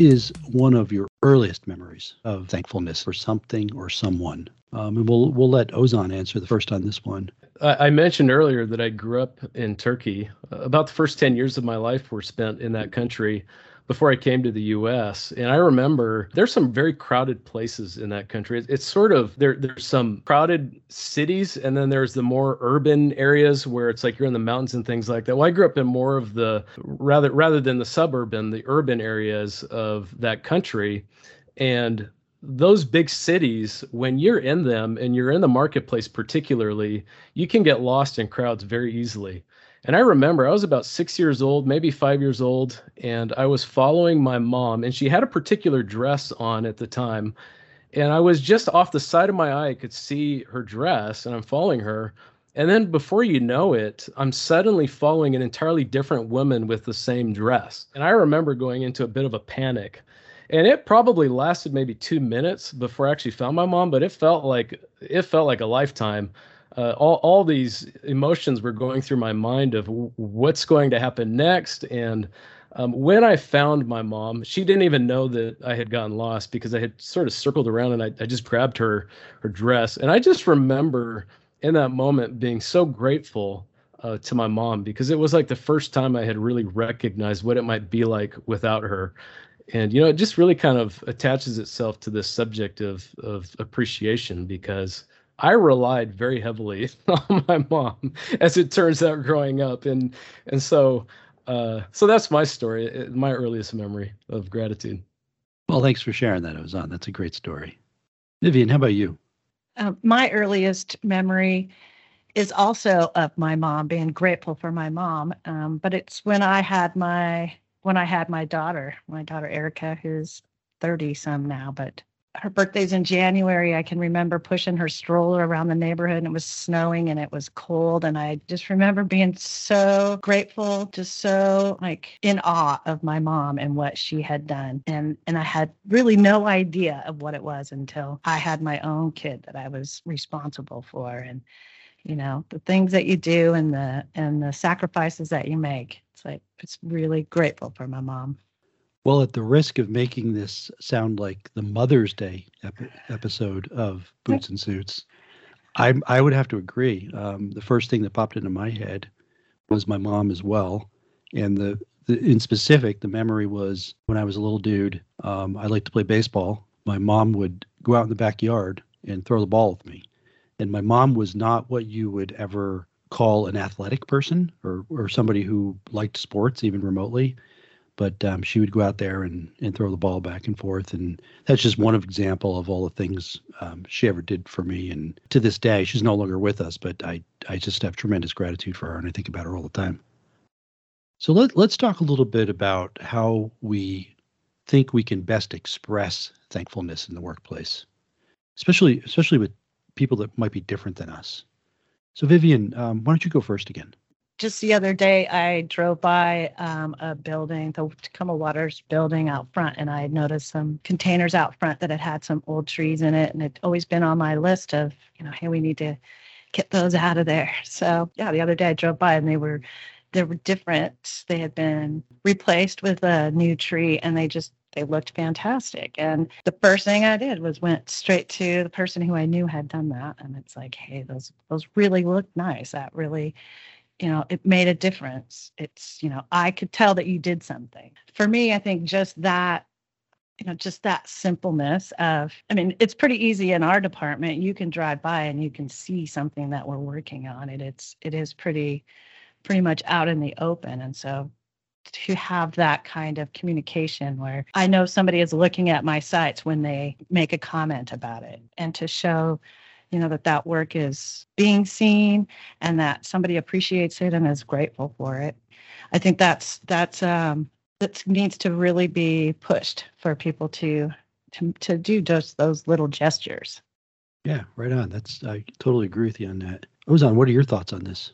is one of your earliest memories of thankfulness for something or someone? Um, and we'll we'll let Ozan answer the first on this one. I mentioned earlier that I grew up in Turkey. About the first 10 years of my life were spent in that country before I came to the US. And I remember there's some very crowded places in that country. It's sort of there there's some crowded cities and then there's the more urban areas where it's like you're in the mountains and things like that. Well, I grew up in more of the rather rather than the suburban, the urban areas of that country. And those big cities, when you're in them and you're in the marketplace, particularly, you can get lost in crowds very easily. And I remember I was about six years old, maybe five years old, and I was following my mom, and she had a particular dress on at the time. And I was just off the side of my eye, I could see her dress, and I'm following her. And then before you know it, I'm suddenly following an entirely different woman with the same dress. And I remember going into a bit of a panic and it probably lasted maybe two minutes before I actually found my mom, but it felt like it felt like a lifetime. Uh, all all these emotions were going through my mind of what's going to happen next, and um, when I found my mom, she didn't even know that I had gotten lost because I had sort of circled around and I, I just grabbed her her dress, and I just remember in that moment being so grateful uh, to my mom because it was like the first time I had really recognized what it might be like without her. And you know it just really kind of attaches itself to this subject of of appreciation because I relied very heavily on my mom as it turns out growing up. And and so uh, so that's my story my earliest memory of gratitude. Well thanks for sharing that Ozan. That's a great story. Vivian how about you? Uh, my earliest memory is also of my mom being grateful for my mom. Um, but it's when I had my when I had my daughter, my daughter Erica, who's 30 some now, but her birthday's in January. I can remember pushing her stroller around the neighborhood and it was snowing and it was cold. And I just remember being so grateful, just so like in awe of my mom and what she had done. And and I had really no idea of what it was until I had my own kid that I was responsible for. And you know, the things that you do and the and the sacrifices that you make it's like it's really grateful for my mom. Well, at the risk of making this sound like the Mother's Day ep- episode of Boots and Suits, I I would have to agree. Um, the first thing that popped into my head was my mom as well, and the, the in specific, the memory was when I was a little dude. Um, I liked to play baseball. My mom would go out in the backyard and throw the ball with me, and my mom was not what you would ever call an athletic person or or somebody who liked sports even remotely but um, she would go out there and, and throw the ball back and forth and that's just one example of all the things um, she ever did for me and to this day she's no longer with us but i i just have tremendous gratitude for her and i think about her all the time so let, let's talk a little bit about how we think we can best express thankfulness in the workplace especially especially with people that might be different than us so, Vivian, um, why don't you go first again? Just the other day, I drove by um, a building, the Tacoma Waters building out front, and I noticed some containers out front that had had some old trees in it. And it's always been on my list of, you know, hey, we need to get those out of there. So, yeah, the other day I drove by and they were they were different. They had been replaced with a new tree and they just they looked fantastic. And the first thing I did was went straight to the person who I knew had done that. And it's like, hey, those those really look nice. That really, you know, it made a difference. It's, you know, I could tell that you did something. For me, I think just that you know just that simpleness of i mean it's pretty easy in our department you can drive by and you can see something that we're working on it it's it is pretty pretty much out in the open and so to have that kind of communication where I know somebody is looking at my sites when they make a comment about it and to show you know that that work is being seen and that somebody appreciates it and is grateful for it. I think that's that's um that needs to really be pushed for people to to, to do just those little gestures. Yeah right on. That's i totally agree with you on that. Ozan what are your thoughts on this?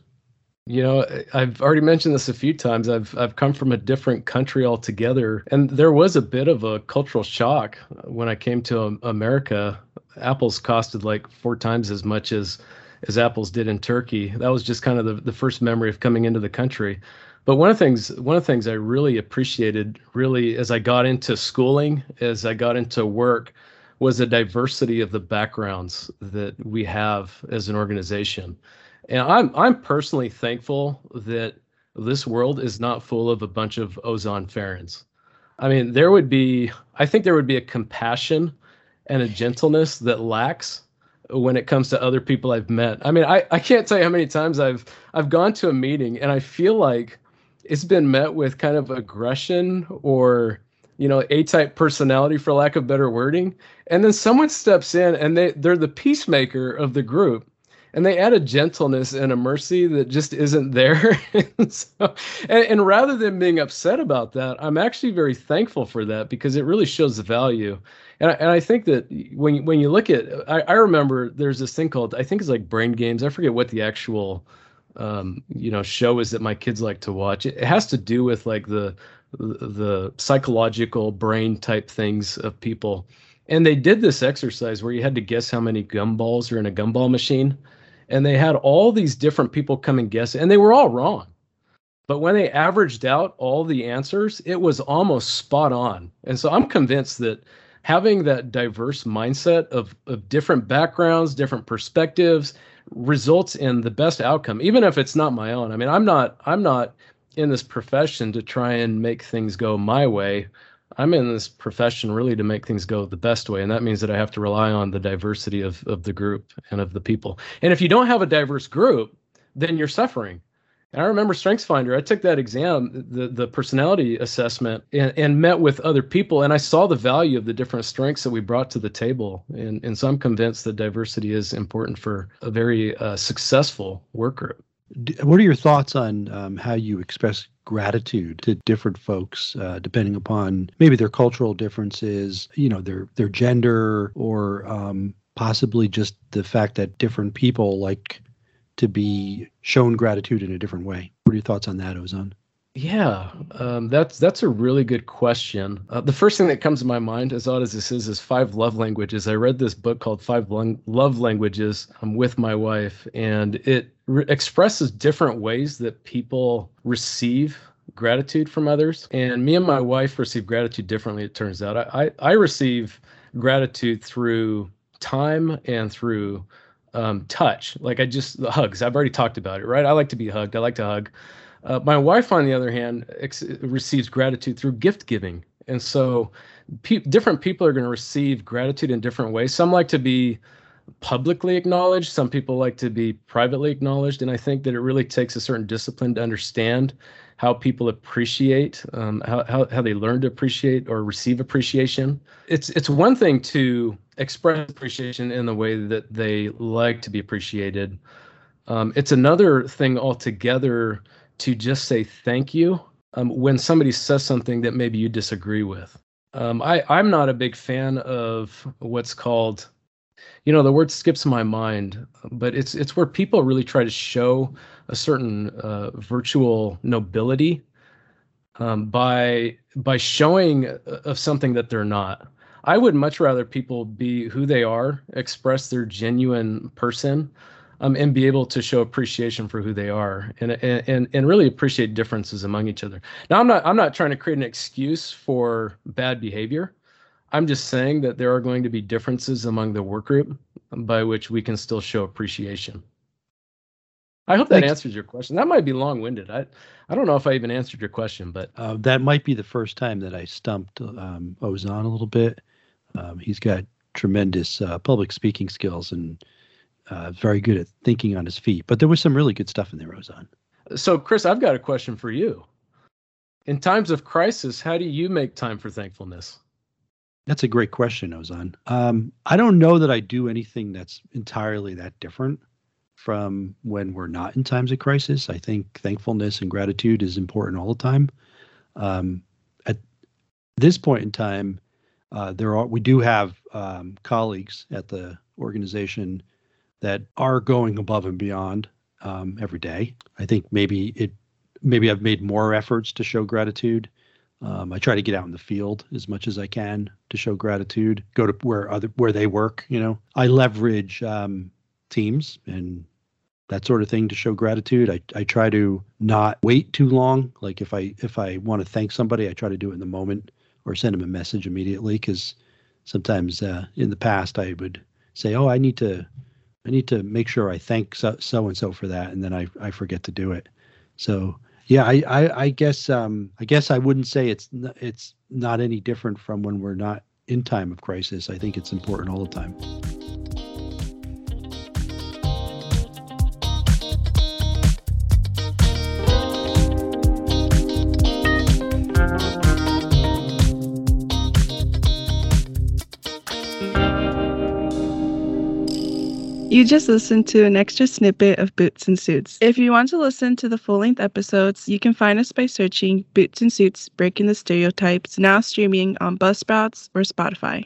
You know, I've already mentioned this a few times. I've I've come from a different country altogether, and there was a bit of a cultural shock when I came to America. Apples costed like four times as much as as apples did in Turkey. That was just kind of the, the first memory of coming into the country. But one of the things one of the things I really appreciated really as I got into schooling, as I got into work, was the diversity of the backgrounds that we have as an organization. And I'm I'm personally thankful that this world is not full of a bunch of Ozan Farrens. I mean, there would be I think there would be a compassion and a gentleness that lacks when it comes to other people I've met. I mean, I, I can't tell you how many times I've I've gone to a meeting and I feel like it's been met with kind of aggression or you know a-type personality for lack of better wording and then someone steps in and they they're the peacemaker of the group and they add a gentleness and a mercy that just isn't there and, so, and, and, rather than being upset about that i'm actually very thankful for that because it really shows the value and I, and I think that when when you look at I, I remember there's this thing called i think it's like brain games i forget what the actual um, you know show is that my kids like to watch it, it has to do with like the the psychological brain type things of people. And they did this exercise where you had to guess how many gumballs are in a gumball machine. And they had all these different people come and guess, and they were all wrong. But when they averaged out all the answers, it was almost spot on. And so I'm convinced that having that diverse mindset of, of different backgrounds, different perspectives results in the best outcome, even if it's not my own. I mean, I'm not I'm not in this profession to try and make things go my way. I'm in this profession really to make things go the best way. And that means that I have to rely on the diversity of, of the group and of the people. And if you don't have a diverse group, then you're suffering. And I remember StrengthsFinder, I took that exam, the, the personality assessment, and, and met with other people. And I saw the value of the different strengths that we brought to the table. And, and so I'm convinced that diversity is important for a very uh, successful work group. What are your thoughts on um, how you express gratitude to different folks, uh, depending upon maybe their cultural differences, you know, their their gender, or um, possibly just the fact that different people like to be shown gratitude in a different way? What are your thoughts on that, Ozan? Yeah, um, that's that's a really good question. Uh, the first thing that comes to my mind, as odd as this is, is five love languages. I read this book called Five Love Languages um, with my wife, and it re- expresses different ways that people receive gratitude from others. And me and my wife receive gratitude differently. It turns out I I, I receive gratitude through time and through um, touch. Like I just the hugs. I've already talked about it, right? I like to be hugged. I like to hug. Uh, my wife, on the other hand, ex- receives gratitude through gift giving. And so pe- different people are going to receive gratitude in different ways. Some like to be publicly acknowledged, some people like to be privately acknowledged. And I think that it really takes a certain discipline to understand how people appreciate, um, how, how, how they learn to appreciate or receive appreciation. It's, it's one thing to express appreciation in the way that they like to be appreciated. Um, it's another thing altogether to just say thank you um, when somebody says something that maybe you disagree with. Um, I, I'm not a big fan of what's called, you know, the word skips my mind, but it's it's where people really try to show a certain uh, virtual nobility um, by by showing uh, of something that they're not. I would much rather people be who they are, express their genuine person, um, and be able to show appreciation for who they are and, and and really appreciate differences among each other. Now I'm not I'm not trying to create an excuse for bad behavior. I'm just saying that there are going to be differences among the work group by which we can still show appreciation. I hope that Thanks. answers your question. That might be long-winded. I I don't know if I even answered your question, but uh, that might be the first time that I stumped um, Ozan a little bit. Um, he's got tremendous uh, public speaking skills and uh, very good at thinking on his feet. But there was some really good stuff in there, Ozan. So, Chris, I've got a question for you. In times of crisis, how do you make time for thankfulness? That's a great question, Ozan. Um, I don't know that I do anything that's entirely that different from when we're not in times of crisis. I think thankfulness and gratitude is important all the time. Um, at this point in time, uh, there are we do have um, colleagues at the organization that are going above and beyond um, every day. I think maybe it maybe I've made more efforts to show gratitude. Um, I try to get out in the field as much as I can to show gratitude. Go to where other where they work. You know, I leverage um, Teams and that sort of thing to show gratitude. I, I try to not wait too long. Like if I if I want to thank somebody, I try to do it in the moment or send them a message immediately because sometimes uh, in the past I would say, oh, I need to I need to make sure I thank so, and so for that, and then I, I forget to do it. So yeah, I, I, I guess um, I guess I wouldn't say it's n- it's not any different from when we're not in time of crisis. I think it's important all the time. You just listened to an extra snippet of Boots and Suits. If you want to listen to the full length episodes, you can find us by searching Boots and Suits Breaking the Stereotypes, now streaming on Buzzsprouts or Spotify.